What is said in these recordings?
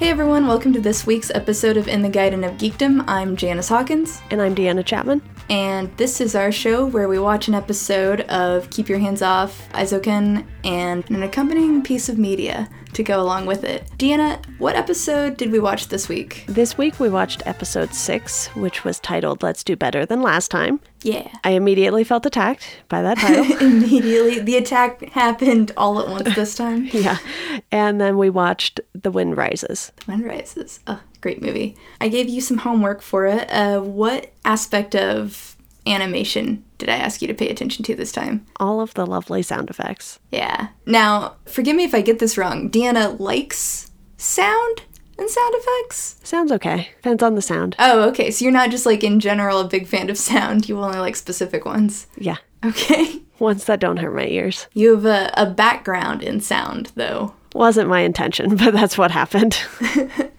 Hey everyone, welcome to this week's episode of In the Garden of Geekdom. I'm Janice Hawkins, And I'm Deanna Chapman. and this is our show where we watch an episode of Keep Your Hands Off, Eizouken, and an accompanying piece of media to go along with it. Deanna, what episode did we watch this week? This week we watched episode six, which was titled Let's Do Better Than Last Time. Yeah. I immediately felt attacked by that title. Immediately, the attack happened all at once this time. yeah. And then we watched The Wind Rises. The Wind Rises. Oh, great movie. I gave you some homework for it. Uh, what aspect of animation did I ask you to pay attention to this time? All of the lovely sound effects. Yeah. Now, forgive me if I get this wrong. Deanna likes sound and sound effects? Sounds okay. Depends on the sound. Oh, okay. So you're not just like in general a big fan of sound, you only like specific ones. Yeah. Okay. Ones that don't hurt my ears. You have a, a background in sound, though. Wasn't my intention, but that's what happened.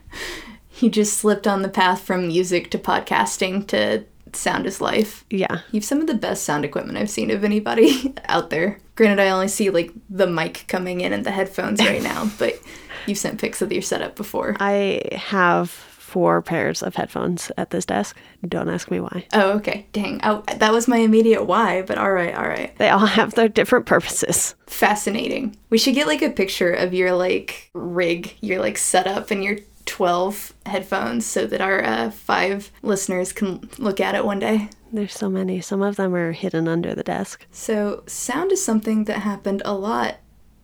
You just slipped on the path from music to podcasting to sound is life. yeah. You have some of the best sound equipment I've seen of anybody out there. Granted, I only see like the mic coming in and the headphones right now, but you've sent pics of your setup before. I have four pairs of headphones at this desk. Don't ask me why. Oh, okay. Dang. Oh, that was my immediate why, but all right, all right. They all have their different purposes. Fascinating. We should get like a picture of your like rig, your like setup, and your 12 headphones so that our uh, five listeners can look at it one day. There's so many. Some of them are hidden under the desk. So, sound is something that happened a lot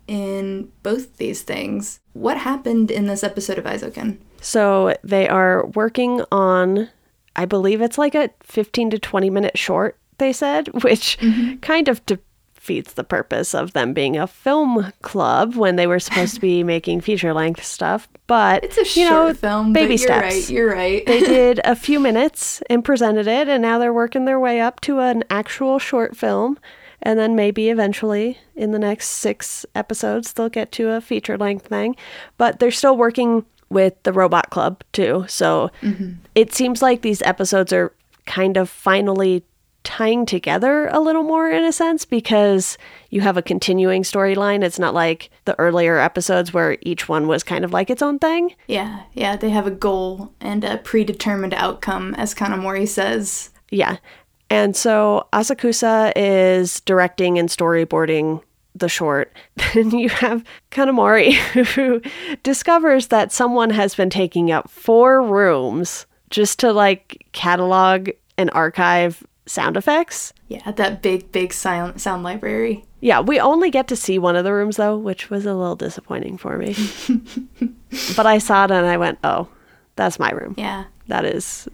in both these things. What happened in this episode of Eizouken? So they are working on, I believe it's like a 15 to 20 minute short, they said, which kind of defeats the purpose of them being a film club when they were supposed to be making feature length stuff. But, It's a short you know, film, baby you're steps. right. You're right. they did a few minutes and presented it, and now they're working their way up to an actual short film. And then maybe eventually in the next six episodes, they'll get to a feature length thing. But they're still working with the Robot Club too. So mm-hmm. it seems like these episodes are kind of finally tying together a little more in a sense because you have a continuing storyline. It's not like the earlier episodes where each one was kind of like its own thing. yeah, yeah, they have a goal and a predetermined outcome, as Kanamori says. Yeah. And so Asakusa is directing and storyboarding the short. Then you have Kanamori who discovers that someone has been taking up four rooms just to like catalog and archive sound effects. Yeah, that big, big sound, sound library. Yeah, we only get to see one of the rooms though, which was a little disappointing for me. but I saw it and I went, "Oh, that's my room. Yeah. That is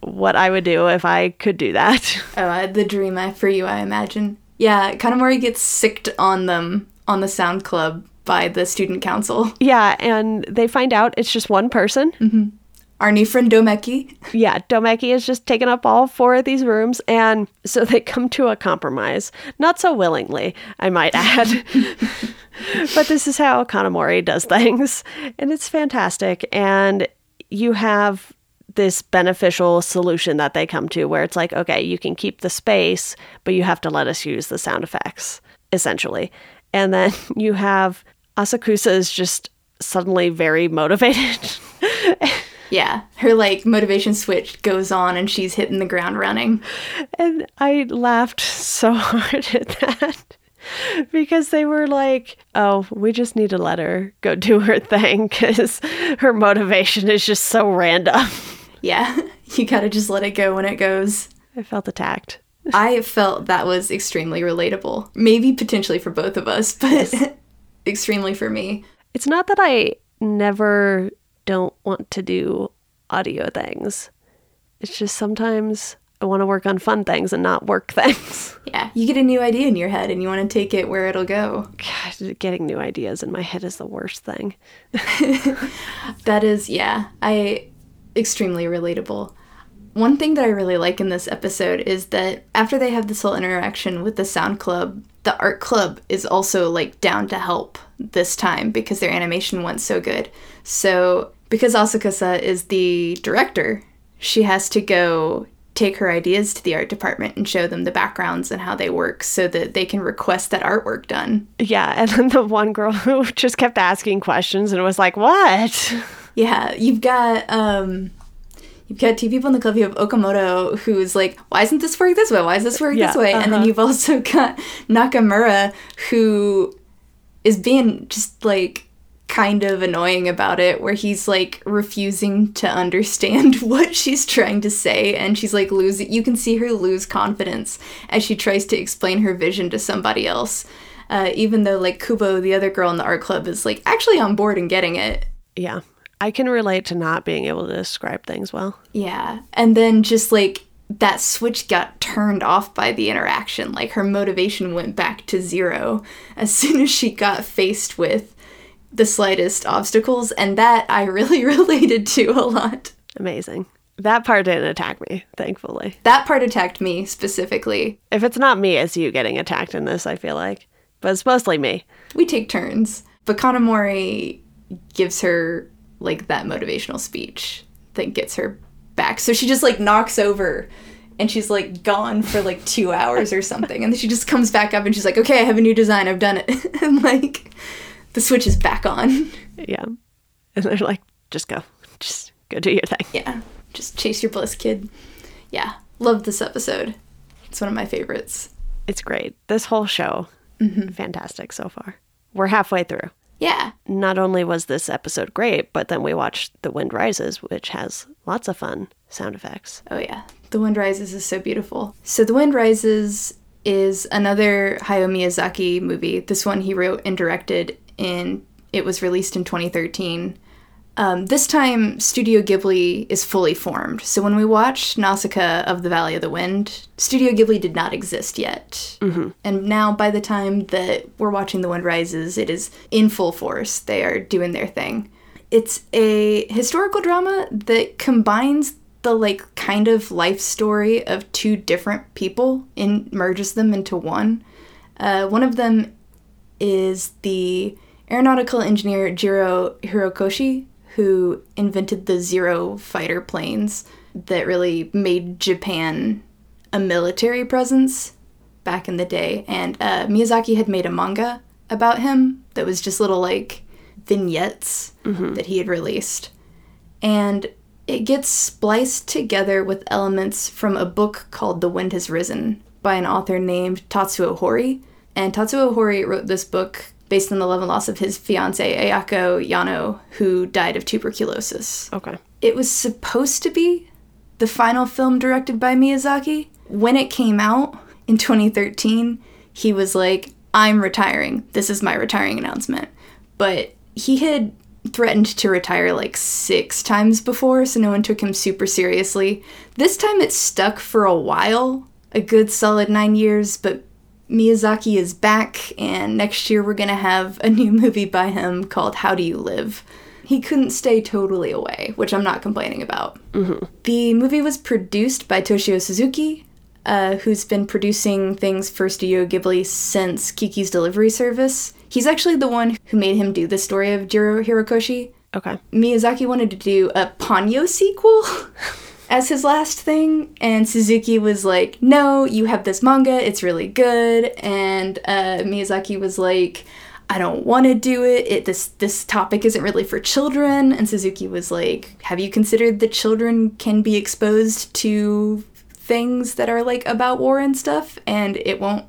what I would do if I could do that." Oh, uh, the dream I, for you, I imagine. Yeah, Kanamori gets sicked on them on the sound club by the student council. Yeah, and they find out it's just one person. Our new friend Doumeki. Yeah, Doumeki has just taken up all four of these rooms, and so they come to a compromise. Not so willingly, I might add. but this is how Kanamori does things, and it's fantastic. And you have this beneficial solution that they come to where it's like, okay, you can keep the space, but you have to let us use the sound effects, essentially. And then you have Asakusa is just suddenly very motivated. Yeah, her like motivation switch goes on and she's hitting the ground running. And I laughed so hard at that because they were like, oh, we just need to let her go do her thing because her motivation is just so random. Yeah, you gotta just let it go when it goes. I felt attacked. I felt that was extremely relatable. Maybe potentially for both of us, but extremely for me. It's not that I never don't want to do audio things, it's just sometimes I want to work on fun things and not work things. Yeah, you get a new idea in your head and you want to take it where it'll go. God, getting new ideas in my head is the worst thing. That is, yeah, I extremely relatable. One thing that I really like in this episode is that after they have this whole interaction with the sound club, the art club is also like down to help this time because their animation went so good. So, because Asakusa is the director, she has to go take her ideas to the art department and show them the backgrounds and how they work so that they can request that artwork done. Yeah, and then the one girl who just kept asking questions and was like, "What?" Yeah, you've got um you've got two people in the club. You have Okamoto who's like, why isn't this work this way? Why is this work Yeah, this way? And then uh-huh. you've also got Nakamura who is being just like kind of annoying about it where he's like refusing to understand what she's trying to say and she's like losing you can see her lose confidence as she tries to explain her vision to somebody else uh, even though like kubo the other girl in the art club is like actually on board and getting it Yeah. I can relate to not being able to describe things well. Yeah. And then just like that switch got turned off by the interaction. Like her motivation went back to zero as soon as she got faced with the slightest obstacles. And that I really related to a lot. Amazing. That part didn't attack me, thankfully. That part attacked me specifically. If it's not me, it's you getting attacked in this, I feel like. But it's mostly me. We take turns. But Kanamori gives her like that motivational speech that gets her back. So she just like knocks over and she's like gone for like two hours or something. And then she just comes back up and she's like, okay, I have a new design. I've done it. and like the switch is back on. Yeah. And they're like, just go. Just go do your thing. yeah. Just chase your bliss, kid. Yeah. Love this episode. It's one of my favorites. It's great. This whole show, mm-hmm. fantastic so far. We're halfway through. Yeah. Not only was this episode great, but then we watched The Wind Rises, which has lots of fun sound effects. Oh yeah, The Wind Rises is so beautiful. So The Wind Rises is another Hayao Miyazaki movie. This one he wrote and directed in it was released in 2013. Um, this time, Studio Ghibli is fully formed. So when we watched Nausicaa of the Valley of the Wind, Studio Ghibli did not exist yet. Mm-hmm. And now, by the time that we're watching The Wind Rises, it is in full force. They are doing their thing. It's a historical drama that combines the like kind of life story of two different people and merges them into one. Uh, one of them is the aeronautical engineer Jiro Hirokoshi, who invented the Zero fighter planes that really made Japan a military presence back in the day. And uh, Miyazaki had made a manga about him that was just little like vignettes that he had released. And it gets spliced together with elements from a book called The Wind Has Risen by an author named Tatsuo Hori. And Tatsuo Hori wrote this book based on the love and loss of his fiancee, Ayako Yano, who died of tuberculosis. Okay. It was supposed to be the final film directed by Miyazaki. When it came out in 2013, he was like, I'm retiring. This is my retiring announcement. But he had threatened to retire like six times before, so no one took him super seriously. This time it stuck for a while, a good solid nine years, but Miyazaki is back, and next year we're gonna have a new movie by him called How Do You Live? He couldn't stay totally away, which I'm not complaining about. The movie was produced by Toshio Suzuki, uh, who's been producing things for Studio Ghibli since Kiki's Delivery Service. He's actually the one who made him do the story of Jiro Hirokoshi. Okay. Miyazaki wanted to do a Ponyo sequel as his last thing, and Suzuki was like, "No, you have this manga; it's really good." And uh, Miyazaki was like, "I don't want to do it. It this this topic isn't really for children." And Suzuki was like, "Have you considered that children can be exposed to things that are like about war and stuff, and it won't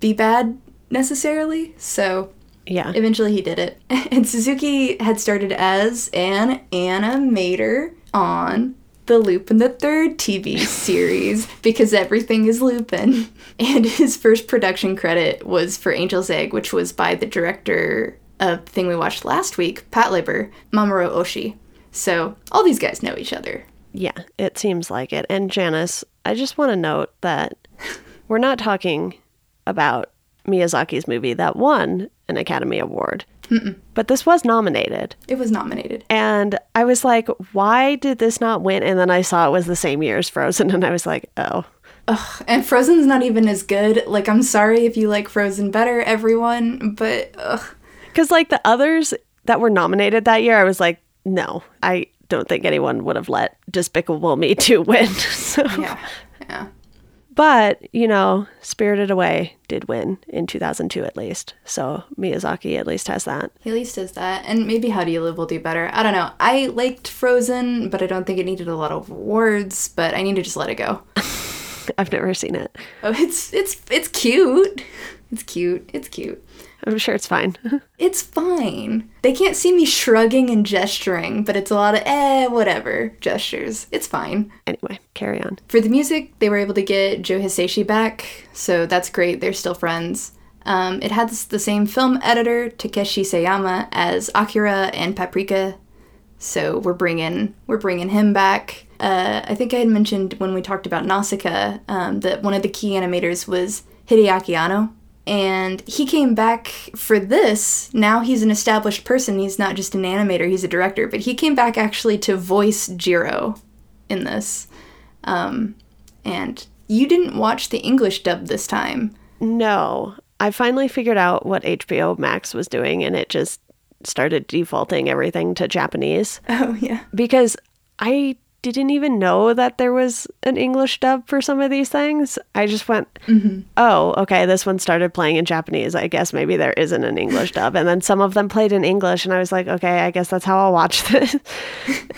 be bad necessarily?" So Yeah. Eventually, he did it. And Suzuki had started as an animator on the Lupin the Third TV series because everything is Lupin. And his first production credit was for Angel's Egg, which was by the director of the thing we watched last week, Pat Patlabor, Mamoru Oshii. So all these guys know each other. Yeah, it seems like it. And Janice, I just want to note that we're not talking about Miyazaki's movie that won an Academy Award, but this was nominated. It was nominated. And I was like, why did this not win? And then I saw it was the same year as Frozen, and I was like, oh, Ugh, and Frozen's not even as good. Like, I'm sorry if you like Frozen better, everyone, but ugh. because like the others that were nominated that year, I was like, no, I don't think anyone would have let Despicable Me 2 win. so Yeah, yeah. But, you know, Spirited Away did win in 2002 at least. So Miyazaki at least has that. He at least does that. And maybe How Do You Live will do better. I don't know. I liked Frozen, but I don't think it needed a lot of words, but I need to just let it go. I've never seen it. Oh, it's it's it's cute. It's cute. It's cute. I'm sure it's fine. It's fine. They can't see me shrugging and gesturing, but it's a lot of eh, whatever gestures. It's fine. anyway, carry on. For the music, they were able to get Joe Hisaishi back, so that's great. They're still friends. Um, it has the same film editor, Takeshi Seyama, as Akira and Paprika, so we're bringing we're bringing him back. Uh, I think I had mentioned when we talked about Nausicaa um, that one of the key animators was Hideaki Anno, and he came back for this. Now he's an established person. He's not just an animator; he's a director. But he came back actually to voice Jiro in this. Um, and you didn't watch the English dub this time. No, I finally figured out what HBO Max was doing and it just started defaulting everything to Japanese Oh yeah. because I didn't even know that there was an English dub for some of these things. I just went, oh, okay, this one started playing in Japanese. I guess maybe there isn't an English dub. And then some of them played in English, and I was like, okay, I guess that's how I'll watch this.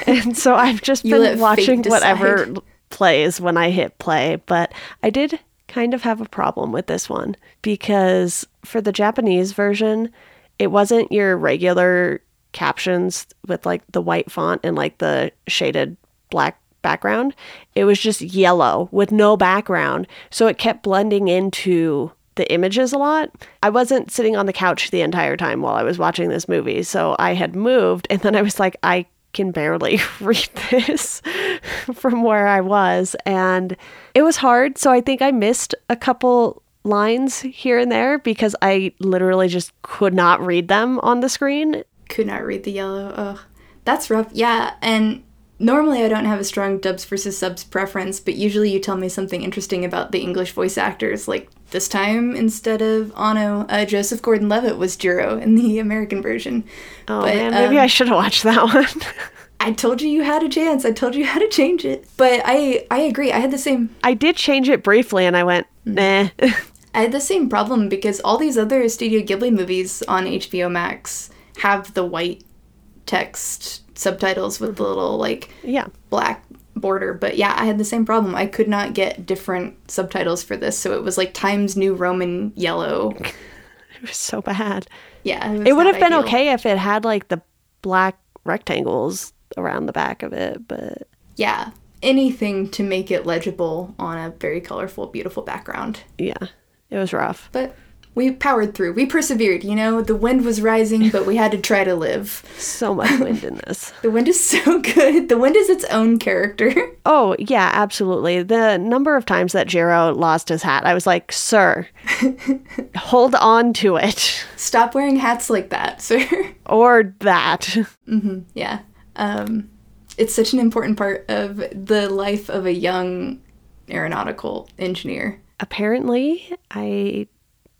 and so I've just been watching whatever plays when I hit play. But I did kind of have a problem with this one because for the Japanese version, it wasn't your regular captions with like the white font and like the shaded black background. It was just yellow with no background. So it kept blending into the images a lot. I wasn't sitting on the couch the entire time while I was watching this movie. So I had moved and then I was like, I can barely read this from where I was. And it was hard. So I think I missed a couple lines here and there because I literally just could not read them on the screen. Could not read the yellow. Ugh. That's rough. Yeah, and normally I don't have a strong dubs versus subs preference, but usually you tell me something interesting about the English voice actors. Like this time, instead of Anno, uh, Joseph Gordon Levitt was Jiro in the American version. Oh But, man, maybe um, I should have watched that one. I told you you had a chance. I told you how to change it. But I I agree. I had the same I did change it briefly and I went, nah. I had the same problem because all these other Studio Ghibli movies on HBO Max have the white text subtitles with the mm-hmm. little like yeah. black border. But yeah, I had the same problem. I could not get different subtitles for this, so it was like Times New Roman yellow. It was so bad. Yeah, was It would have been ideal. okay if it had like the black rectangles around the back of it, but Yeah, anything to make it legible on a very colorful, beautiful background. yeah, it was rough. But we powered through. We persevered. You know, the wind was rising, but we had to try to live. So much wind in this. The wind is so good. The wind is its own character. Oh, yeah, absolutely. The number of times that Jiro lost his hat, I was like, sir, hold on to it. Stop wearing hats like that, sir. Or that. yeah. Um, it's such an important part of the life of a young aeronautical engineer. Apparently, I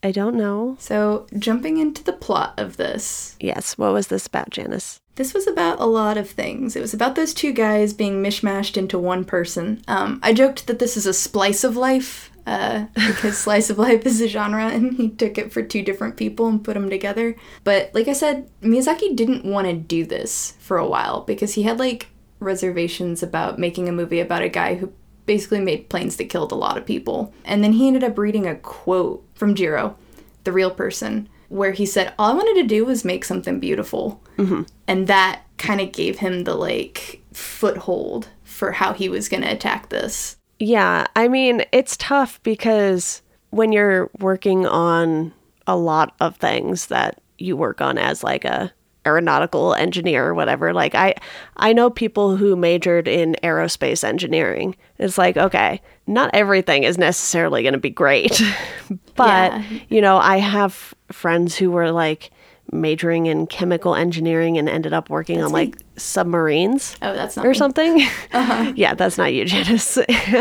I don't know. So, jumping into the plot of this, Yes, what was this about, Janice? this was about a lot of things. It was about those two guys being mishmashed into one person. Um, I joked that this is a splice of life uh, because slice of life is a genre, and he took it for two different people and put them together. But like I said, Miyazaki didn't want to do this for a while because he had like reservations about making a movie about a guy who basically made planes that killed a lot of people. And then he ended up reading a quote from Jiro, the real person, where he said, All I wanted to do was make something beautiful. Mm-hmm. And that kind of gave him the like foothold for how he was going to attack this. Yeah, I mean, it's tough because when you're working on a lot of things that you work on as like a aeronautical engineer or whatever, like I I know people who majored in aerospace engineering. It's like, okay, not everything is necessarily going to be great. but, Yeah. you know, I have friends who were like majoring in chemical engineering and ended up working on me. like submarines Oh, that's not or me. something. Uh-huh. yeah, that's not you, Janice.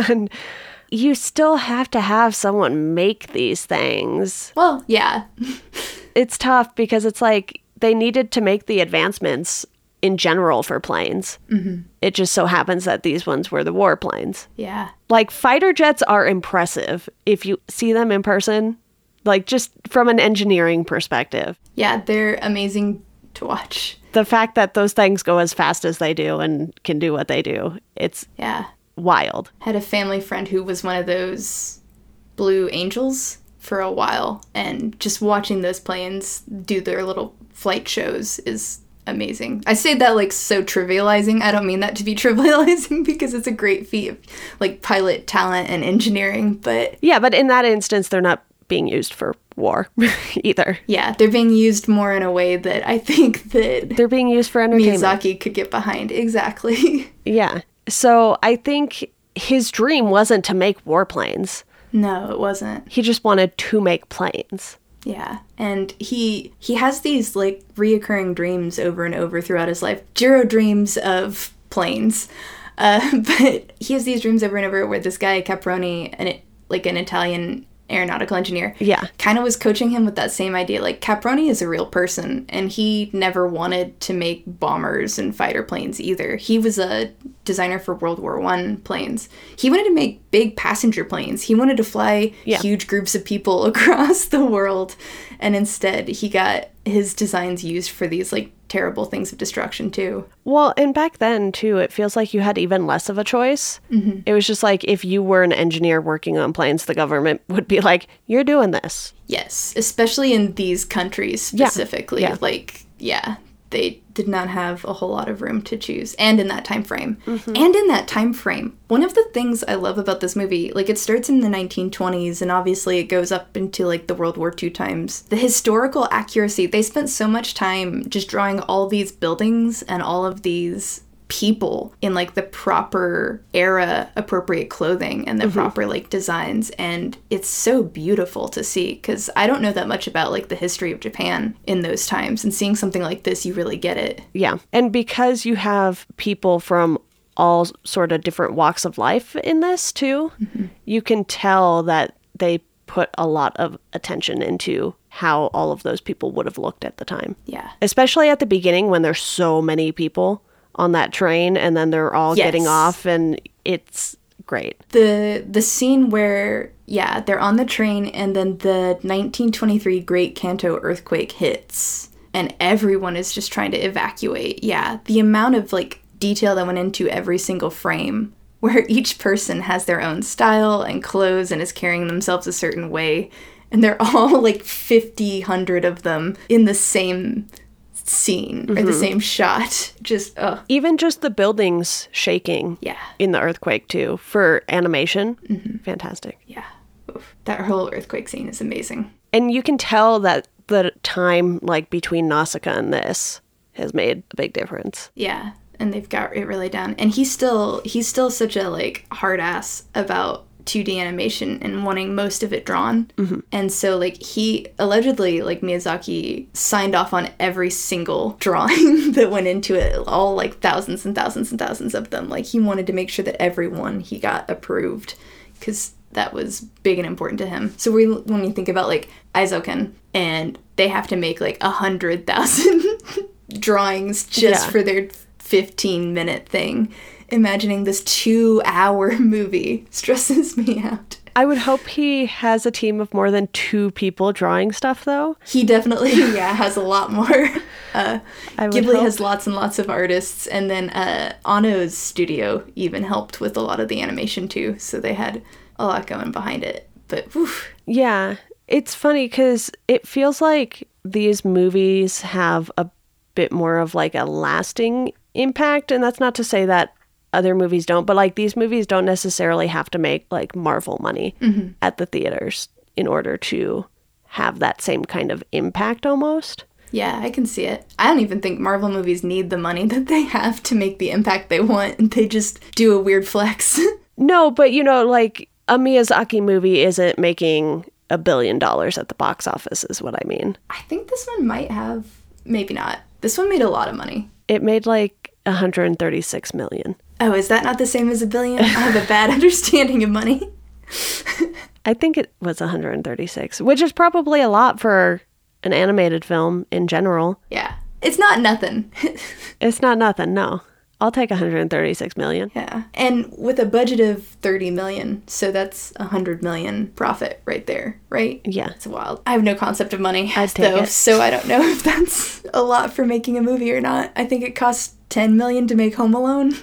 and you still have to have someone make these things. Well, yeah. It's tough because it's like they needed to make the advancements in general for planes. Mm-hmm. It just so happens that these ones were the warplanes. Yeah. Like fighter jets are impressive if you see them in person, like just from an engineering perspective. Yeah, they're amazing to watch. The fact that those things go as fast as they do and can do what they do, it's Yeah. wild. Had a family friend who was one of those Blue Angels for a while, and just watching those planes do their little flight shows is amazing. I say that like so trivializing. I don't mean that to be trivializing because it's a great feat of like pilot talent and engineering, but Yeah, but in that instance, they're not being used for war either. yeah, they're being used more in a way that I think that They're being used for entertainment. Miyazaki could get behind. Exactly. Yeah. So I think his dream wasn't to make warplanes. no, it wasn't. He just wanted to make planes. Yeah, and he he has these like reoccurring dreams over and over throughout his life. Jiro dreams of planes, uh, but he has these dreams over and over where this guy Caproni, and it like an Italian aeronautical engineer, Yeah. kind of was coaching him with that same idea. Like Caproni is a real person, and he never wanted to make bombers and fighter planes either. He was a designer for World War One planes. He wanted to make big passenger planes. He wanted to fly Yeah. huge groups of people across the world, and instead he got his designs used for these like terrible things of destruction too. Well, and back then, too, it feels like you had even less of a choice. Mm-hmm. It was just like if you were an engineer working on planes, the government would be like, you're doing this. Yes, especially in these countries Yeah. specifically. Yeah. Like, yeah, they did not have a whole lot of room to choose, and in that time frame, Mm-hmm. and in that time frame, one of the things I love about this movie, like, it starts in the 1920s, and obviously it goes up into like the World War II times. The historical accuracy, they spent so much time just drawing all these buildings and all of these people in like the proper era appropriate clothing and the mm-hmm. proper like designs and it's so beautiful to see cuz I don't know that much about like the history of Japan in those times and seeing something like this you really get it. Yeah. And because you have people from all sort of different walks of life in this, too, mm-hmm. you can tell that they put a lot of attention into how all of those people would have looked at the time. Yeah. especially at the beginning when there's so many people on that train and then they're all getting off and it's great. The the scene where yeah, they're on the train and then the 1923 Great Kanto earthquake hits and everyone is just trying to evacuate. Yeah, the amount of like detail that went into every single frame where each person has their own style and clothes and is carrying themselves a certain way and they're all like 50 100 of them in the same scene or the mm-hmm. same shot. Just oh, Even just the buildings shaking yeah. in the earthquake too for animation, mm-hmm. fantastic. Yeah. Oof. That whole earthquake scene is amazing. And you can tell that the time like between Nausicaa and this has made a big difference. Yeah, and they've got it really down. And he's still he's still such a like hard ass about 2D animation and wanting most of it drawn. Mm-hmm. And so like he allegedly like Miyazaki signed off on every single drawing that went into it, all like thousands and thousands and thousands of them. Like he wanted to make sure that everyone he got approved cuz that was big and important to him. So we, when you think about like Eizouken and they have to make like a hundred thousand drawings just Yeah. for their 15 minute thing. Imagining this two hour movie stresses me out. I would hope he has a team of more than two people drawing stuff though. He definitely, yeah, has a lot more. Uh, Ghibli hope. has lots and lots of artists, and then uh, Anno's studio even helped with a lot of the animation too, so they had a lot going behind it. But whew, Yeah, it's funny because it feels like these movies have a bit more of like a lasting impact, and that's not to say that other movies don't, but like these movies don't necessarily have to make like Marvel money mm-hmm. at the theaters in order to have that same kind of impact almost. yeah, I can see it. I don't even think Marvel movies need the money that they have to make the impact they want. They just do a weird flex. No, but you know, like a Miyazaki movie isn't making a billion dollars at the box office, is what I mean. I think this one might have, maybe not. This one made a lot of money. It made like 136 million. Oh, is that not the same as a billion? I have a bad understanding of money. I think it was 136, which is probably a lot for an animated film in general. Yeah. It's not nothing. It's not nothing, no. I'll take 136 million. yeah. And with a budget of 30 million, so that's 100 million profit right there, right? Yeah. It's wild. I have no concept of money, I'd take though, it. so I don't know if that's a lot for making a movie or not. I think it costs 10 million to make Home Alone.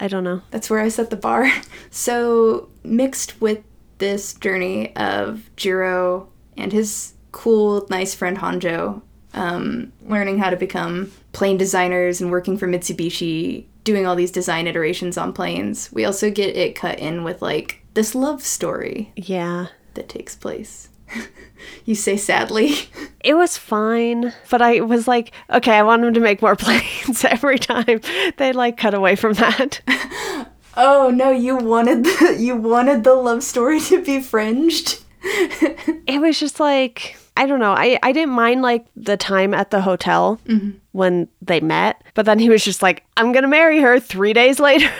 I don't know. That's where I set the bar. So, mixed with this journey of Jiro and his cool, nice friend Honjo, um, learning how to become plane designers and working for Mitsubishi, doing all these design iterations on planes, we also get it cut in with like this love story Yeah. that takes place. you say sadly. It was fine, but I was like, okay, I want them to make more planes every time. They like cut away from that. Oh no, you wanted the, you wanted the love story to be fringed. It was just like, I don't know. I, I didn't mind like the time at the hotel mm-hmm. when they met, but then he was just like, I'm to marry her three days later.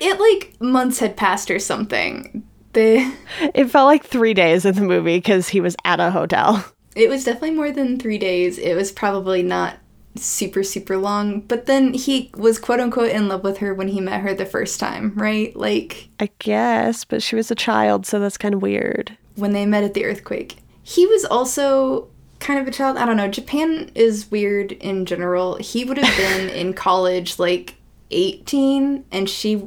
It like months had passed or something. They it felt like three days in the movie because he was at a hotel. It was definitely more than three days. It was probably not super, super long. But then he was quote unquote in love with her when he met her the first time, right? Like I guess, but she was a child, so that's kind of weird. when they met at the earthquake. He was also kind of a child. I don't know. Japan is weird in general. He would have been in college like 18, and she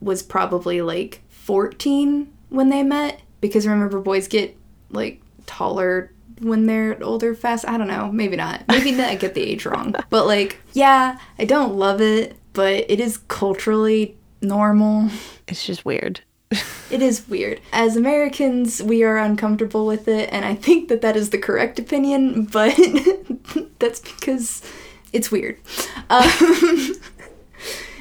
was probably like 14 when they met. Because remember, boys get like taller when they're older fast. I don't know. Maybe not. Maybe not get the age wrong. But like, yeah, I don't love it, but it is culturally normal. It's just weird. It is weird. As Americans, we are uncomfortable with it, and I think that that is the correct opinion, but that's because it's weird. Um,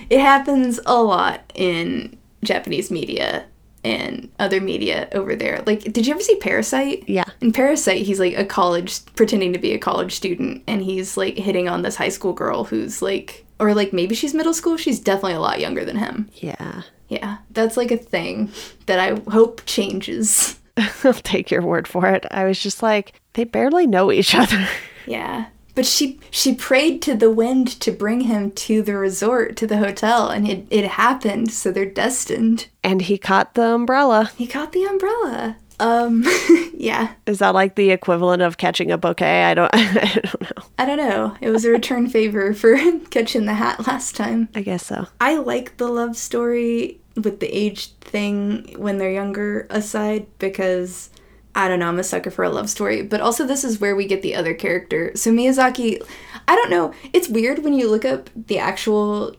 it happens a lot in Japanese media and other media over there. Like, did you ever see Parasite? Yeah. In Parasite, he's like a college, pretending to be a college student, and he's like hitting on this high school girl who's like, or like maybe she's middle school. She's definitely a lot younger than him. Yeah. Yeah, that's like a thing that I hope changes. I'll take your word for it. I was just like, they barely know each other. Yeah. But she she prayed to the wind to bring him to the resort, to the hotel, and it, it happened, so they're destined. And he caught the umbrella. He caught the umbrella. Um yeah. Is that like the equivalent of catching a bouquet? I don't I don't know. I don't know. It was a return favor for catching the hat last time. I guess so. I like the love story with the age thing when they're younger aside because I don't know, I'm a sucker for a love story. But also, this is where we get the other character. So, Miyazaki, I don't know, it's weird when you look up the actual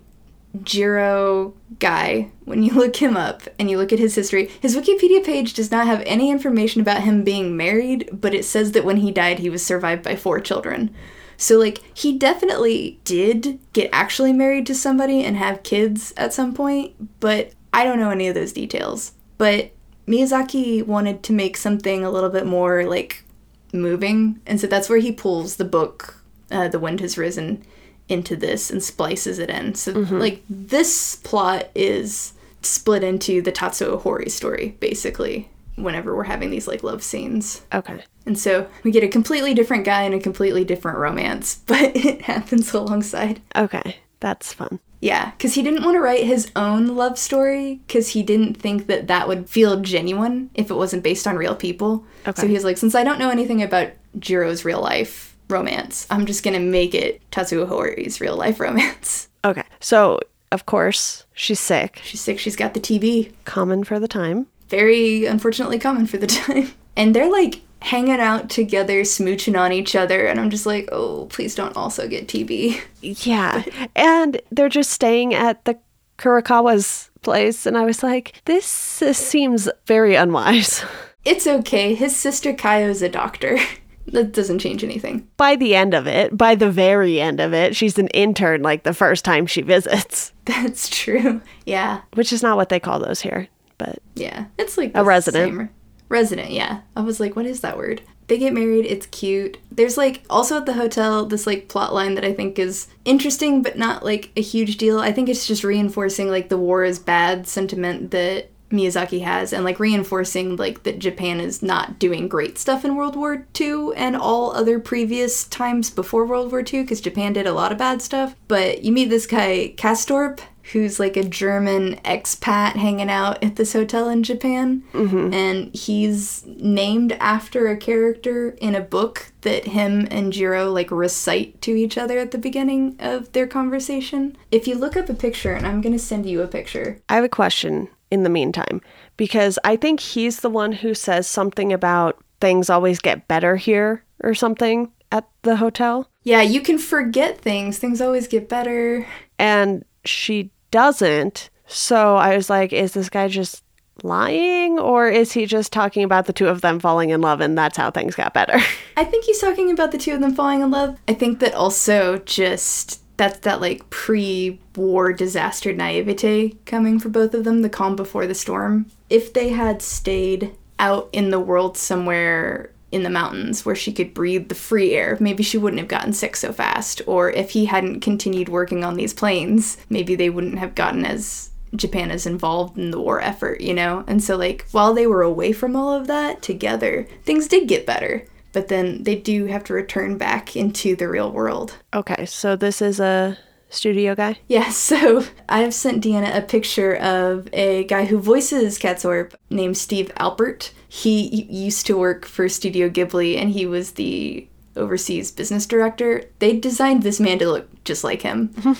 Jiro guy, when you look him up and you look at his history. His Wikipedia page does not have any information about him being married, but it says that when he died, he was survived by four children. So, like, he definitely did get actually married to somebody and have kids at some point, but I don't know any of those details. But Miyazaki wanted to make something a little bit more, like, moving, and so that's where he pulls the book, uh, The Wind Has Risen, into this and splices it in. So, like, this plot is split into the Tatsuo Hori story, basically, whenever we're having these, like, love scenes. Okay. And so we get a completely different guy and a completely different romance, but it happens alongside. Okay. That's fun. Yeah, because he didn't want to write his own love story because he didn't think that that would feel genuine if it wasn't based on real people. Okay. So he was like, since I don't know anything about Jiro's real life romance, I'm just going to make it Tatsuo Hori's real life romance. Okay. So, of course, she's sick. She's sick, she's got the TB. Common for the time. Very unfortunately common for the time. And they're like hanging out together, smooching on each other, and I'm just like, oh, please don't also get TB. Yeah. And they're just staying at the Kurokawa's place. And I was like, this uh, seems very unwise. It's okay. His sister Kayo's a doctor. that doesn't change anything. By the end of it, by the very end of it, she's an intern like the first time she visits, That's true. Yeah. which is not what they call those here. But Yeah. It's like A resident. same- Resident, yeah. I was like, what is that word? They get married, it's cute. There's like also at the hotel this like plot line that I think is interesting but not like a huge deal. I think it's just reinforcing like the war is bad sentiment that Miyazaki has and like reinforcing like that Japan is not doing great stuff in World War II and all other previous times before World War II because Japan did a lot of bad stuff. But you meet this guy Castorp who's like a German expat hanging out at this hotel in Japan. Mm-hmm. And he's named after a character in a book that him and Jiro like recite to each other at the beginning of their conversation. If you look up a picture, and I'm going to send you a picture. I have a question in the meantime because I think he's the one who says something about things always get better here or something at the hotel. Yeah, you can forget things. Things always get better. And she doesn't. So I was like, is this guy just lying or is he just talking about the two of them falling in love and that's how things got better? I think he's talking about the two of them falling in love. I think that also just that's that like pre-war disaster naivete coming for both of them, the calm before the storm. If they had stayed out in the world somewhere in the mountains where she could breathe the free air, maybe she wouldn't have gotten sick so fast. Or if he hadn't continued working on these planes, maybe they wouldn't have gotten as Japan is involved in the war effort, you know? And so, like, while they were away from all of that together, things did get better. But then they do have to return back into the real world. okay, so this is a studio guy. Yeah, so I have sent Deanna a picture of a guy who voices Castorp named Steve Alpert. He used to work for Studio Ghibli and he was the overseas business director. They designed this man to look just like him.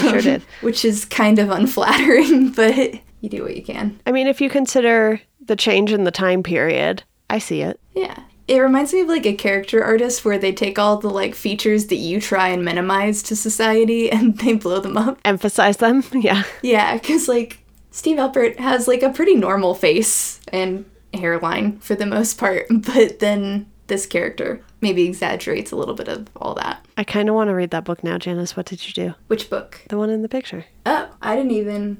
Sure um, did. which is kind of unflattering, but you do what you can. I mean, if you consider the change in the time period, I see it. Yeah. It reminds me of like a character artist where they take all the like features that you try and minimize to society and they blow them up. Emphasize them. Yeah. Yeah, because like Steve Alpert has like a pretty normal face and hairline for the most part, but then this character maybe exaggerates a little bit of all that. I kind of want to read that book now, Janice. What did you do? Which book? The one in the picture. Oh, I didn't even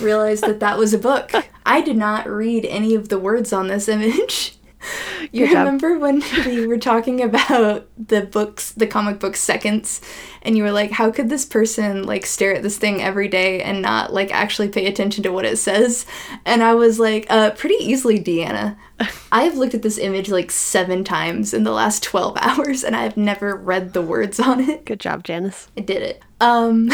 realize that that was a book. I did not read any of the words on this image. You Good job. remember when we were talking about the books, the comic book seconds, and you were like, how could this person like stare at this thing every day and not like actually pay attention to what it says? And I was like, uh, pretty easily, Deanna. I have looked at this image like seven times in the last 12 hours and I have never read the words on it. Good job, Janice. I did it. Um,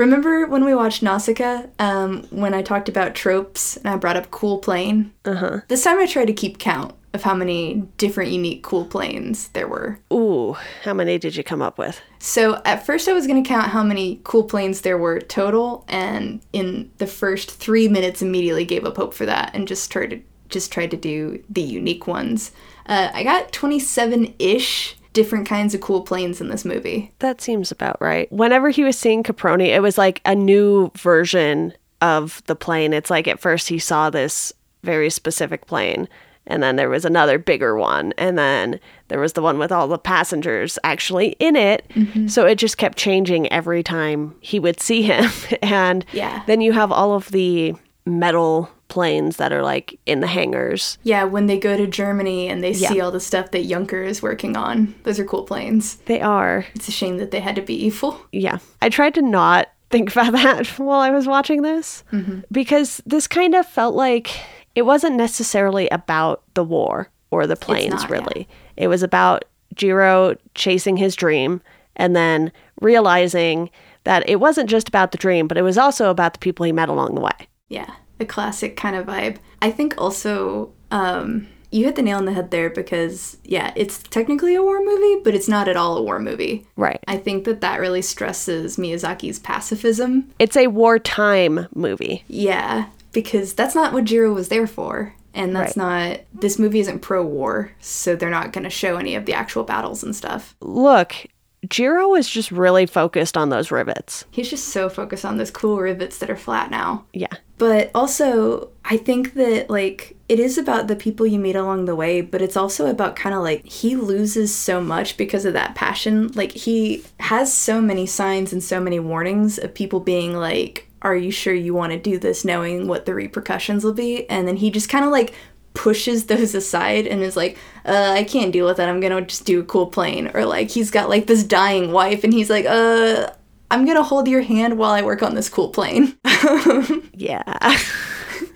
remember when we watched Nausicaa? Um, when I talked about tropes and I brought up cool plane. Uh huh. This time I tried to keep count of how many different unique cool planes there were. Ooh, how many did you come up with? So at first I was gonna count how many cool planes there were total, and in the first three minutes immediately gave up hope for that and just tried to just tried to do the unique ones. Uh, I got twenty seven ish different kinds of cool planes in this movie. That seems about right. Whenever he was seeing Caproni, it was like a new version of the plane. It's like at first he saw this very specific plane, and then there was another bigger one, and then there was the one with all the passengers actually in it. Mm-hmm. So it just kept changing every time he would see him. and Yeah. then you have all of the metal planes that are like in the hangars. Yeah, when they go to Germany and they see all the stuff that Junker is working on. Those are cool planes. They are It's a shame that they had to be evil. yeah. I tried to not think about that while I was watching this mm-hmm. because this kind of felt like it wasn't necessarily about the war or the planes, not, yeah. really. It was about Jiro chasing his dream and then realizing that it wasn't just about the dream, but it was also about the people he met along the way. Yeah, a classic kind of vibe. I think also um, you hit the nail on the head there because, yeah, it's technically a war movie, but it's not at all a war movie. Right. I think that that really stresses Miyazaki's pacifism. It's a wartime movie. Yeah, because that's not what Jiro was there for. And that's not, this movie isn't pro war, so they're not going to show any of the actual battles and stuff. Look, Jiro is just really focused on those rivets. He's just so focused on those cool rivets that are flat now. Yeah. But also, I think that, like, it is about the people you meet along the way, but it's also about kind of like he loses so much because of that passion. Like, he has so many signs and so many warnings of people being like, Are you sure you want to do this knowing what the repercussions will be? And then he just kind of like pushes those aside and is like, uh, I can't deal with that. I'm gonna just do a cool plane. Or like, he's got like this dying wife and he's like, uh, I'm gonna hold your hand while I work on this cool plane. Yeah.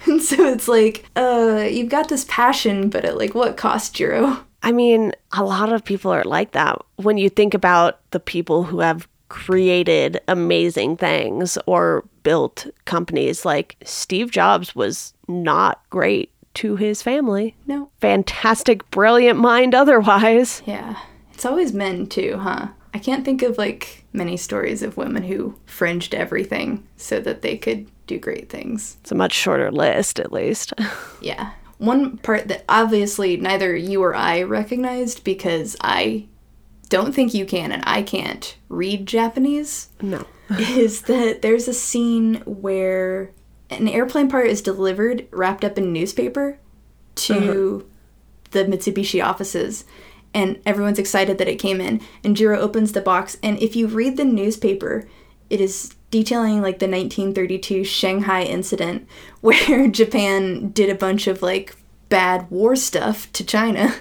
And so it's like, uh, you've got this passion, but at like what cost, Jiro? I mean, a lot of people are like that. When you think about the people who have created amazing things or built companies, like Steve Jobs was not great to his family. No. Fantastic, brilliant mind otherwise. Yeah. It's always men too, huh? I can't think of like many stories of women who fringed everything so that they could do great things. It's a much shorter list, at least. Yeah. One part that obviously neither you or I recognized because I don't think you can and I can't read Japanese no. is that there's a scene where an airplane part is delivered wrapped up in newspaper to uh-huh. the Mitsubishi offices and everyone's excited that it came in and Jiro opens the box and if you read the newspaper it is detailing like the 1932 Shanghai incident where Japan did a bunch of like bad war stuff to China.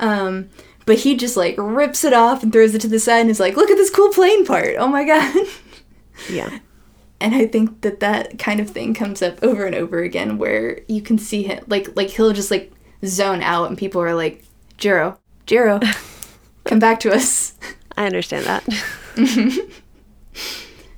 Um, but he just like rips it off and throws it to the side and is like, "Look at this cool plane part! Oh my god!" Yeah. and I think that that kind of thing comes up over and over again, where you can see him like like he'll just like zone out, and people are like, "Jiro, Jiro, come back to us." I understand that.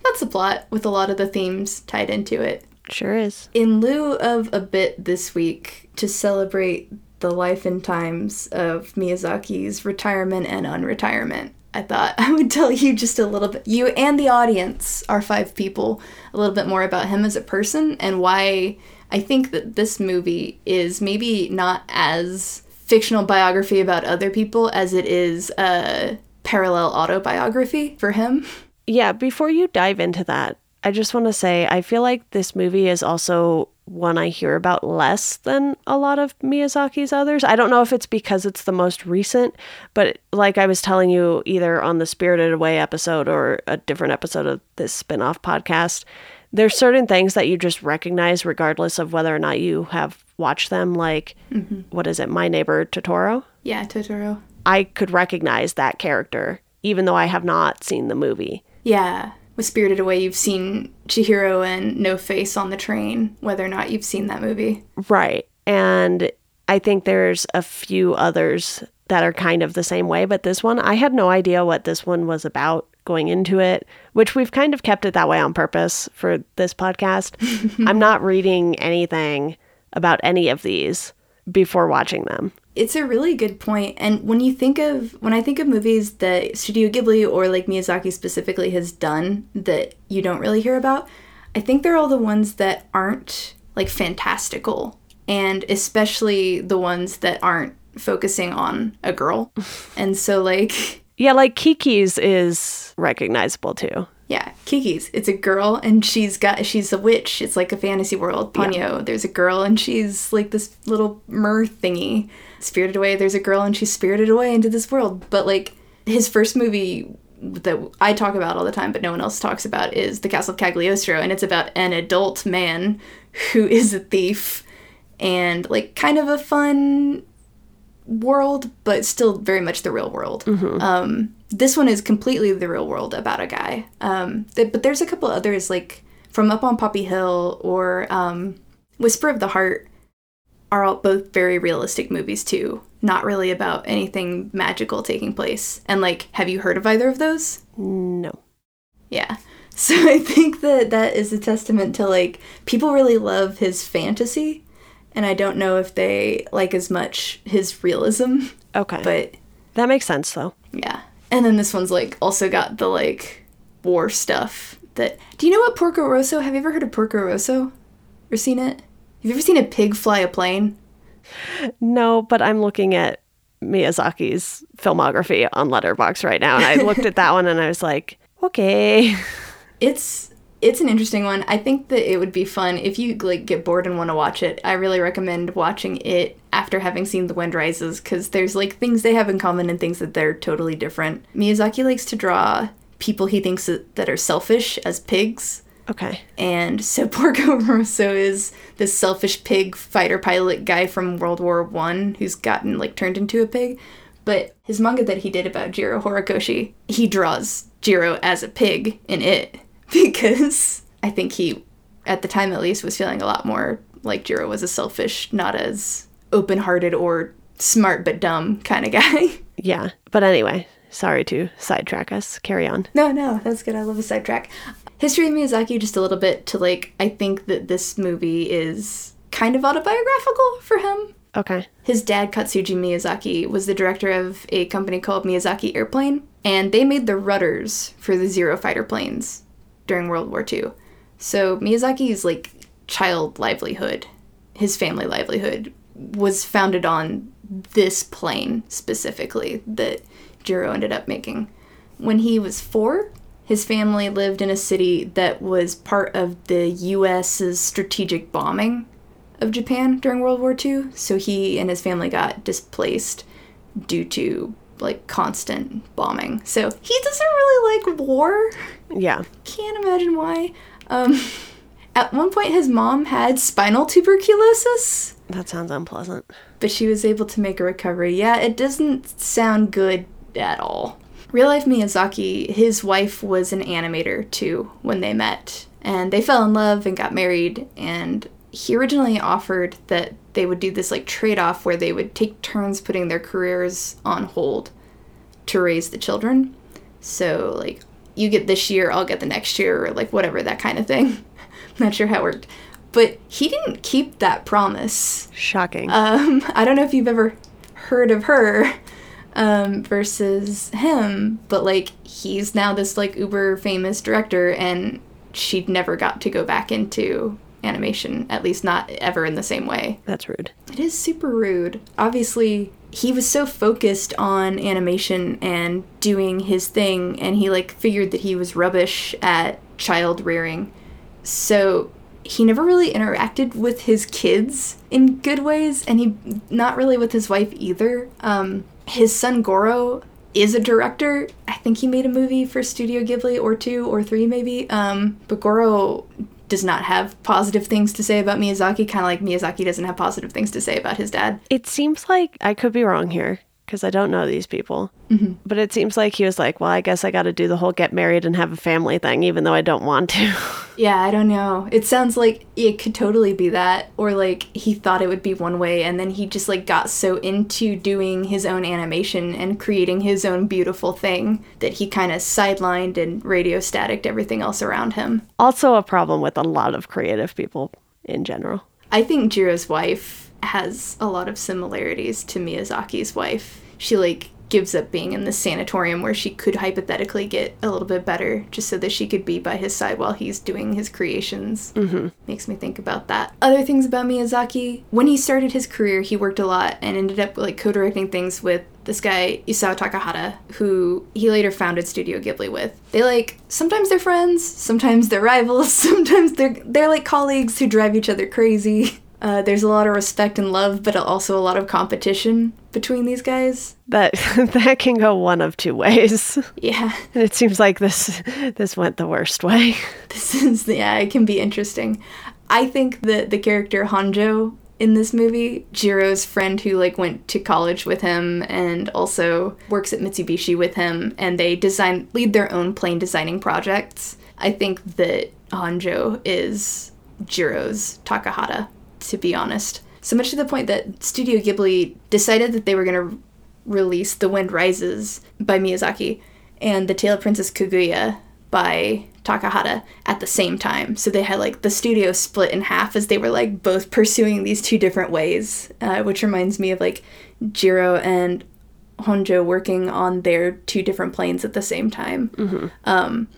That's the plot with a lot of the themes tied into it. Sure is. In lieu of a bit this week to celebrate the life and times of Miyazaki's retirement and unretirement, I thought I would tell you just a little bit, you and the audience, our five people, a little bit more about him as a person and why I think that this movie is maybe not as fictional biography about other people as it is a parallel autobiography for him. Yeah, before you dive into that, I just want to say I feel like this movie is also one I hear about less than a lot of Miyazaki's others. I don't know if it's because it's the most recent, but like I was telling you either on the Spirited Away episode or a different episode of this spin-off podcast, there's certain things that you just recognize regardless of whether or not you have watched them like mm-hmm. what is it, My Neighbor Totoro? Yeah, Totoro. I could recognize that character even though I have not seen the movie. Yeah. With Spirited Away, you've seen Chihiro and No Face on the train, whether or not you've seen that movie. Right. And I think there's a few others that are kind of the same way, but this one, I had no idea what this one was about going into it, which we've kind of kept it that way on purpose for this podcast. I'm not reading anything about any of these before watching them. It's a really good point. And when you think of, when I think of movies that Studio Ghibli or like Miyazaki specifically has done that you don't really hear about, I think they're all the ones that aren't like fantastical. And especially the ones that aren't focusing on a girl. and so, like, Yeah, like Kiki's is recognizable too. Yeah, Kiki's. It's a girl and she's got she's a witch. It's like a fantasy world. Ponyo, there's a girl and she's like this little mer thingy. Spirited Away, there's a girl and she's spirited away into this world. But like his first movie that I talk about all the time, but no one else talks about is The Castle of Cagliostro, and it's about an adult man who is a thief and like kind of a fun world, but still very much the real world. Um, this one is completely the real world about a guy. Um, th- but there's a couple others like from Up on Poppy Hill or um, Whisper of the Heart are all both very realistic movies too. Not really about anything magical taking place. And like, have you heard of either of those? No. Yeah. So I think that that is a testament to like people really love his fantasy, and I don't know if they like as much his realism, Okay. but that makes sense though. yeah. And then this one's like also got the like war stuff that Do you know what Porco Rosso? Have you ever heard of Porco Rosso? Or seen it? Have you ever seen a pig fly a plane? No, but I'm looking at Miyazaki's filmography on Letterboxd right now, and I looked at that one and I was like, okay. It's it's an interesting one. I think that it would be fun if you like get bored and want to watch it. I really recommend watching it after having seen The Wind Rises because there's like things they have in common and things that they're totally different. Miyazaki likes to draw people he thinks that, are selfish as pigs. Okay. And so Porco Rosso is this selfish pig fighter pilot guy from World War One who's gotten like turned into a pig. But his manga that he did about Jiro Horikoshi, he draws Jiro as a pig in it because I think he, at the time at least, was feeling a lot more like Jiro was a selfish, not as open hearted or smart but dumb kind of guy. Yeah. But anyway, sorry to sidetrack us. Carry on. No, no, that's good. I love a sidetrack. History of Miyazaki, just a little bit to like, I think that this movie is kind of autobiographical for him. Okay. His dad, Katsuji Miyazaki, was the director of a company called Miyazaki Airplane, and they made the rudders for the Zero fighter planes during World War II. So Miyazaki's like child livelihood, his family livelihood, was founded on this plane specifically that Jiro ended up making. When he was four, his family lived in a city that was part of the US's strategic bombing of Japan during World War II. So he and his family got displaced due to like constant bombing. So he doesn't really like war. Yeah. Can't imagine why. Um, at one point, his mom had spinal tuberculosis, That sounds unpleasant. but she was able to make a recovery. Yeah, it doesn't sound good at all. Real life Miyazaki, his wife was an animator too when they met, and they fell in love and got married. And he originally offered that they would do this like trade off where they would take turns putting their careers on hold to raise the children. So, like, you get this year, I'll get the next year, or like whatever, that kind of thing. Not sure how it worked. But he didn't keep that promise. Shocking. Um, I don't know if you've ever heard of her um, versus him, but like he's now this like uber famous director, and she never got to go back into animation, at least not ever in the same way. That's rude. It is super rude. Obviously, he was so focused on animation and doing his thing, and he like figured that he was rubbish at child rearing. So he never really interacted with his kids in good ways, and he not really with his wife either. Um, his son Goro is a director. I think he made a movie for Studio Ghibli or two or three maybe. Um, but Goro does not have positive things to say about Miyazaki, kind of like Miyazaki doesn't have positive things to say about his dad. It seems like I could be wrong here because I don't know these people. Mm-hmm. But it seems like he was like, well, I guess I got to do the whole get married and have a family thing, even though I don't want to. Yeah, I don't know. It sounds like it could totally be that, or like he thought it would be one way, and then he just like got so into doing his own animation and creating his own beautiful thing that he kind of sidelined and radio staticked everything else around him. also, a problem with a lot of creative people in general. I think Jiro's wife has a lot of similarities to Miyazaki's wife. She like gives up being in the sanatorium where she could hypothetically get a little bit better just so that she could be by his side while he's doing his creations. Mm-hmm. Makes me think about that. Other things about Miyazaki, when he started his career, he worked a lot and ended up like co-directing things with this guy Isao Takahata, who he later founded Studio Ghibli with. They like sometimes they're friends, sometimes they're rivals, sometimes they're they're like colleagues who drive each other crazy. Uh, there's a lot of respect and love, but also a lot of competition between these guys. That that can go one of two ways. Yeah, And it seems like this this went the worst way. this is yeah, it can be interesting. I think that the character Honjo in this movie, Jiro's friend who like went to college with him and also works at Mitsubishi with him, and they design lead their own plane designing projects. I think that Honjo is Jiro's Takahata, to be honest. So much to the point that Studio Ghibli decided that they were going to release The Wind Rises by Miyazaki and The Tale of Princess Kaguya by Takahata at the same time. So they had like the studio split in half as they were like both pursuing these two different ways, uh, which reminds me of like Jiro and Honjo working on their two different planes at the same time. Um,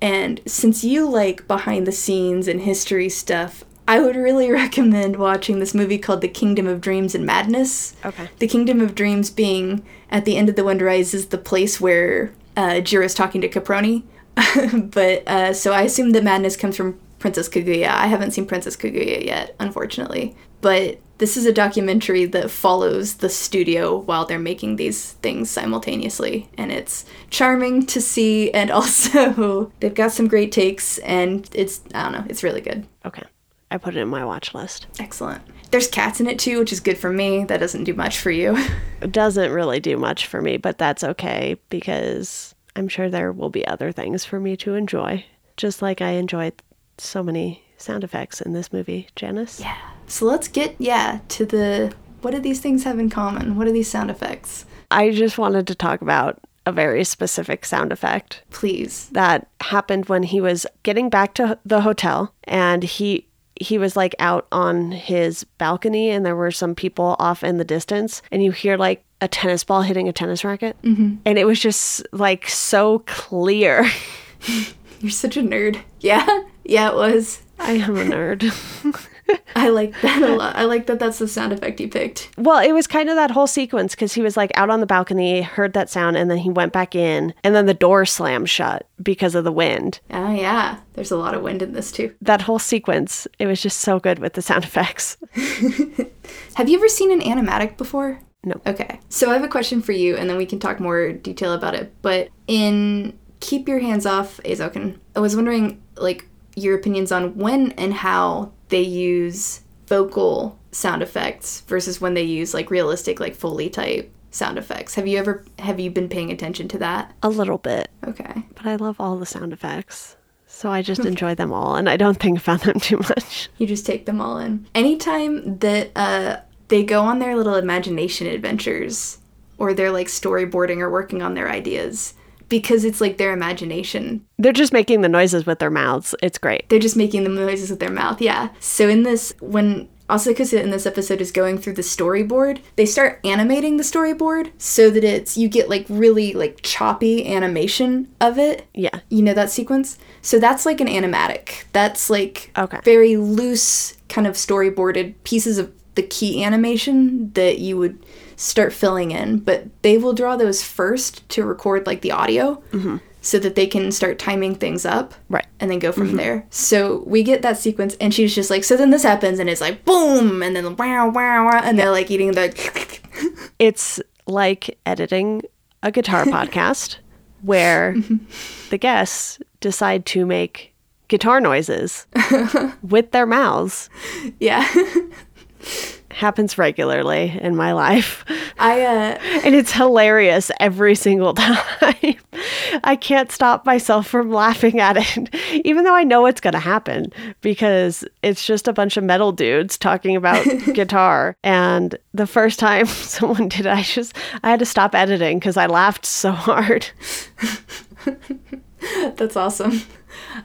and since you like behind the scenes and history stuff, I would really recommend watching this movie called The Kingdom of Dreams and Madness. Okay. The Kingdom of Dreams being at the end of The Wind Rises, the place where uh, Jiro's talking to Caproni. but uh, so I assume that madness comes from Princess Kaguya. I haven't seen Princess Kaguya yet, unfortunately. But this is a documentary that follows the studio while they're making these things simultaneously. And it's charming to see, and also they've got some great takes, and it's, I don't know, it's really good. Okay. I put it in my watch list. Excellent. There's cats in it too, which is good for me. That doesn't do much for you. It doesn't really do much for me, but that's okay because I'm sure there will be other things for me to enjoy. Just like I enjoyed so many sound effects in this movie, Janice. yeah. So let's get, yeah, to the what do these things have in common? What are these sound effects? I just wanted to talk about a very specific sound effect Please. that happened when he was getting back to the hotel and he he was like out on his balcony and there were some people off in the distance and you hear like a tennis ball hitting a tennis racket mm-hmm. and it was just like so clear You're such a nerd. Yeah, yeah, it was. i am a nerd I like that a lot. I like that that's the sound effect you picked. well it was kind of that whole sequence because he was like out on the balcony heard that sound and then he went back in and then the door slammed shut because of the wind Oh, yeah. There's a lot of wind in this too. that whole sequence it was just so good with the sound effects Have you ever seen an animatic before? No. Okay. So I have a question for you, and then we can talk more detail about it. But in Keep Your Hands Off Eizouken, I was wondering, like, your opinions on when and how they use vocal sound effects versus when they use like realistic, like Foley type sound effects. Have you ever have you been paying attention to that? a little bit Okay. but I love all the sound effects. So I just enjoy them all and I don't think about them too much. You just take them all in. Anytime that uh, they go on their little imagination adventures or they're like storyboarding or working on their ideas, because it's like their imagination, They're just making the noises with their mouths. It's great. they're just making the noises with their mouth. Yeah. So in this, when Asakusa in this episode is going through the storyboard, they start animating the storyboard so that it's, you get like really like choppy animation of it. Yeah. You know that sequence? So that's like an animatic. That's like Okay. very loose, kind of storyboarded pieces of the key animation that you would start filling in. But they will draw those first to record like the audio mm-hmm. so that they can start timing things up Right. and then go from mm-hmm. there. So we get that sequence, and she's just like, so then this happens, and it's like boom, and then wow, wow, wow, and they're like eating the. It's like editing a guitar podcast where mm-hmm. the guests decide to make guitar noises with their mouths. yeah. Happens regularly in my life. I, uh, And it's hilarious every single time. I can't stop myself from laughing at it, even though I know it's going to happen because it's just a bunch of metal dudes talking about guitar. And the first time someone did it, I just, I had to stop editing because I laughed so hard. That's awesome.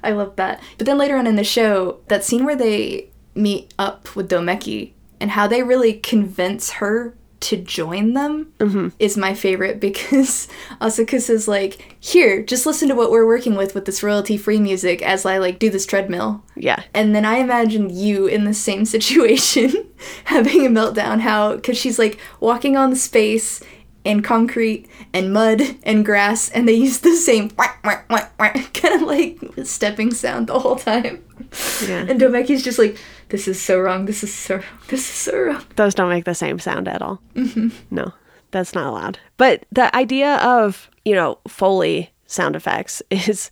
I love that. But then later on in the show, that scene where they meet up with Doumeki and how they really convince her to join them mm-hmm. is my favorite because Asakusa's like, here, just listen to what we're working with with this royalty free music as I like do this treadmill. Yeah. And then I imagine you in the same situation having a meltdown. How, because she's like walking on the space and concrete and mud and grass, and they use the same kind of like stepping sound the whole time. Yeah. And Doumeki's just like, this is so wrong, this is so wrong, this is so wrong. Those don't make the same sound at all. Mm-hmm. No, that's not allowed. But the idea of, you know, Foley sound effects is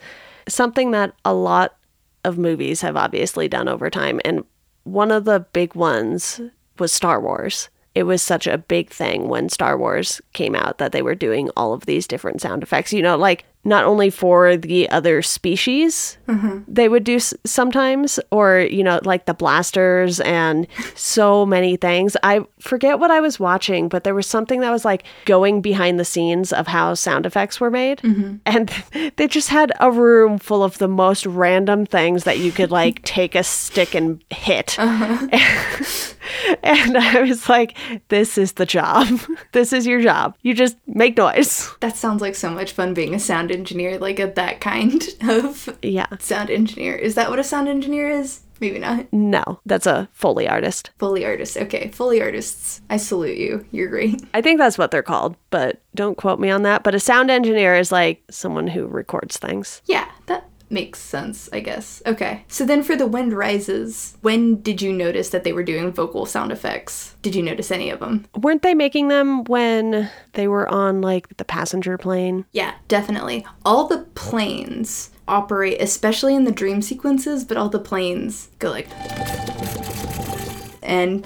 something that a lot of movies have obviously done over time. And one of the big ones was Star Wars. It was such a big thing when Star Wars came out that they were doing all of these different sound effects. You know, like not only for the other species, mm-hmm. they would do s- sometimes, or, you know, like the blasters and so many things. I forget what I was watching, but there was something that was like going behind the scenes of how sound effects were made. Mm-hmm. And they just had a room full of the most random things that you could like take a stick and hit. Uh-huh. and I was like, this is the job. this is your job. You just make noise. That sounds like so much fun being a sound engineer, like a that kind of Yeah. sound engineer. Is that what a sound engineer is? Maybe not. No, that's a Foley artist. Foley artist. Okay, Foley artists. I salute you. You're great. I think that's what they're called, but don't quote me on that. But a sound engineer is like someone who records things. Yeah, that makes sense, I guess. Okay. So then for The Wind Rises, when did you notice that they were doing vocal sound effects? Did you notice any of them? Weren't they making them when they were on like the passenger plane? Yeah, definitely. All the planes operate, especially in the dream sequences, but all the planes go like. And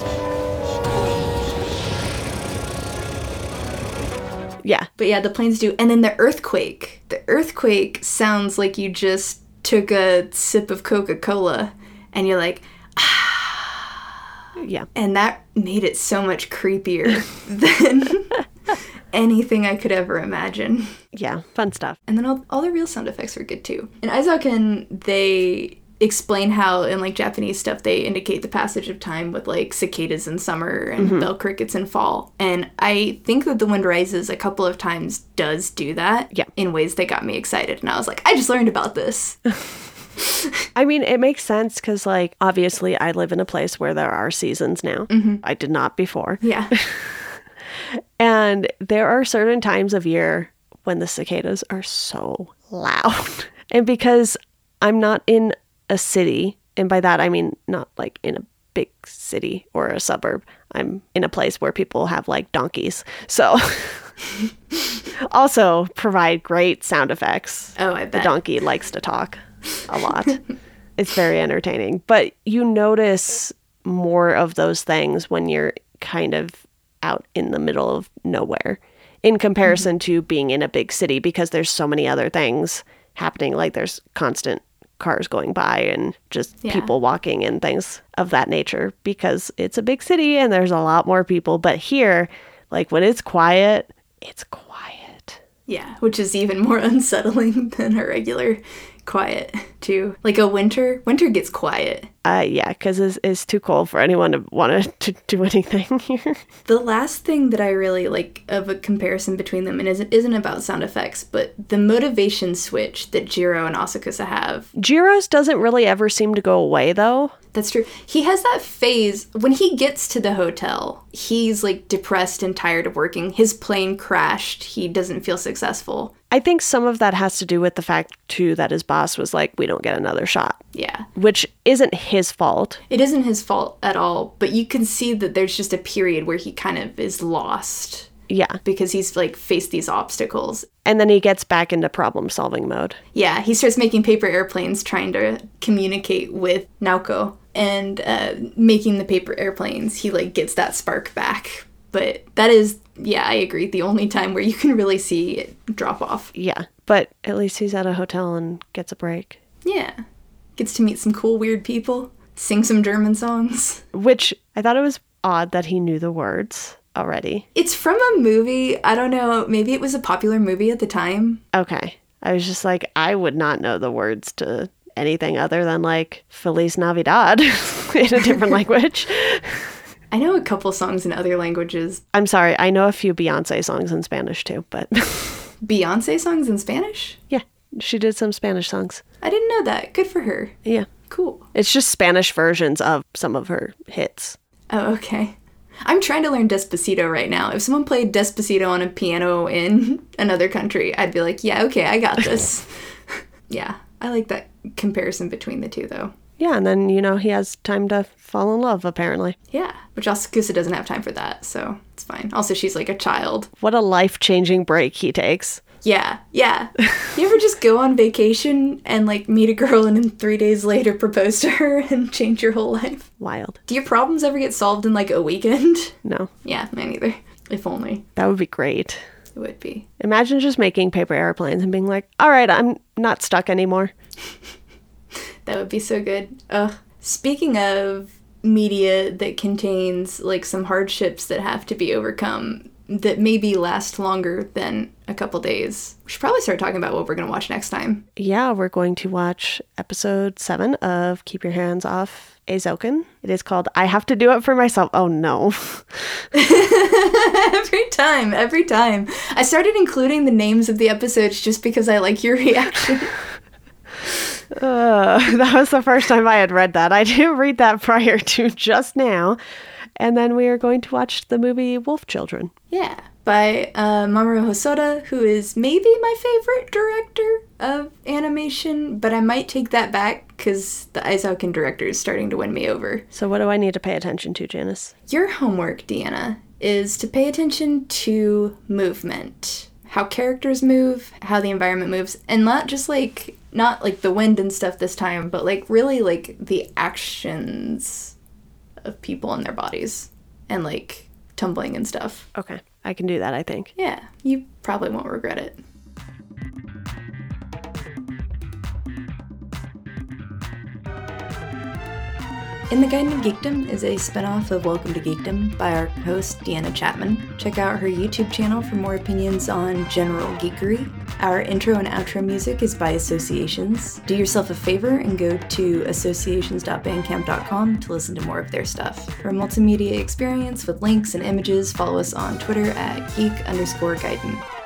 Yeah. But yeah, the planes do. And then the earthquake. The earthquake sounds like you just took a sip of Coca Cola and you're like, ah. Yeah. And that made it so much creepier than anything I could ever imagine. Yeah, fun stuff. And then all, all the real sound effects were good too. In Eizouken, they explain how in like Japanese stuff they indicate the passage of time with like cicadas in summer and mm-hmm. bell crickets in fall. And I think that The Wind Rises a couple of times does do that Yeah. in ways that got me excited. And I was like, I just learned about this. I mean, it makes sense because, like, obviously, I live in a place where there are seasons now. Mm-hmm. I did not before. yeah. And there are certain times of year when the cicadas are so loud. and because I'm not in a city, and by that I mean not like in a big city or a suburb, I'm in a place where people have like donkeys. So also provide great sound effects. Oh, I bet. The donkey likes to talk a lot. it's very entertaining. But you notice more of those things when you're kind of out in the middle of nowhere in comparison mm-hmm. to being in a big city because there's so many other things happening. Like there's constant cars going by and just Yeah. people walking and things of that nature because it's a big city and there's a lot more people. But here, like when it's quiet, it's quiet. Yeah, which is even more unsettling than a regular quiet, too. Like a winter, winter gets quiet. Uh, yeah, because it's, it's too cold for anyone to want to do anything here. The last thing that I really like of a comparison between them, and isn't, isn't about sound effects, but the motivation switch that Jiro and Asakusa have. Jiro's doesn't really ever seem to go away, though. That's true. He has that phase when he gets to the hotel. He's like depressed and tired of working. His plane crashed. He doesn't feel successful. I think some of that has to do with the fact, too, that his boss was like, we don't get another shot, Yeah. which isn't his fault. It isn't his fault at all, but you can see that there's just a period where he kind of is lost Yeah. because he's like faced these obstacles. And then he gets back into problem solving mode. Yeah, he starts making paper airplanes trying to communicate with Naoko and uh, making the paper airplanes. He like gets that spark back. But that is, yeah, I agree, the only time where you can really see it drop off. Yeah. But at least he's at a hotel and gets a break. Yeah. Gets to meet some cool, weird people, sing some German songs. Which I thought it was odd that he knew the words already. It's from a movie. I don't know. Maybe it was a popular movie at the time. Okay. I was just like, I would not know the words to anything other than like Feliz Navidad in a different language. I know a couple songs in other languages. I'm sorry, I know a few Beyonce songs in Spanish too, but Beyonce songs in Spanish? yeah, she did some Spanish songs. I didn't know that. Good for her. Yeah. Cool. It's just Spanish versions of some of her hits. Oh, okay. I'm trying to learn Despacito right now. If someone played Despacito on a piano in another country, I'd be like, yeah, okay, I got this. yeah, I like that comparison between the two, though. Yeah, and then, you know, he has time to fall in love, apparently. Yeah, which Asakusa doesn't have time for that, so it's fine. Also, she's like a child. What a life changing break he takes. Yeah, yeah. you ever just go on vacation and like meet a girl and then three days later propose to her and change your whole life? Wild. Do your problems ever get solved in like a weekend? No, Yeah, mine either. If only that would be great. it would be. Imagine just making paper airplanes and being like, all right, I'm not stuck anymore. That would be so good. Ugh. Speaking of media that contains like some hardships that have to be overcome that maybe last longer than a couple days, we should probably start talking about what we're going to watch next time. Yeah, we're going to watch episode seven of Keep Your Hands Off Eizouken. It is called I Have to Do It for Myself. Oh no. every time, every time. I started including the names of the episodes just because I like your reaction. Uh, that was the first time I had read that. I didn't read that prior to just now. And then we are going to watch the movie Wolf Children. yeah, by uh, Mamoru Hosoda, who is maybe my favorite director of animation, but I might take that back because the Eizouken director is starting to win me over. So, what do I need to pay attention to, Janice? Your homework, Deanna, is to pay attention to movement. How characters move, how the environment moves, and not just like not like the wind and stuff this time, but like really like the actions of people and their bodies and like tumbling and stuff. Okay, I can do that, I think. Yeah, you probably won't regret it. In the Guidance of Geekdom is a spinoff of Welcome to Geekdom by our host, Deanna Chapman. Check out her YouTube channel for more opinions on general geekery. Our intro and outro music is by Associations. Do yourself a favor and go to associations.bandcamp.com to listen to more of their stuff. For a multimedia experience with links and images, follow us on Twitter at geek underscore Gaiden.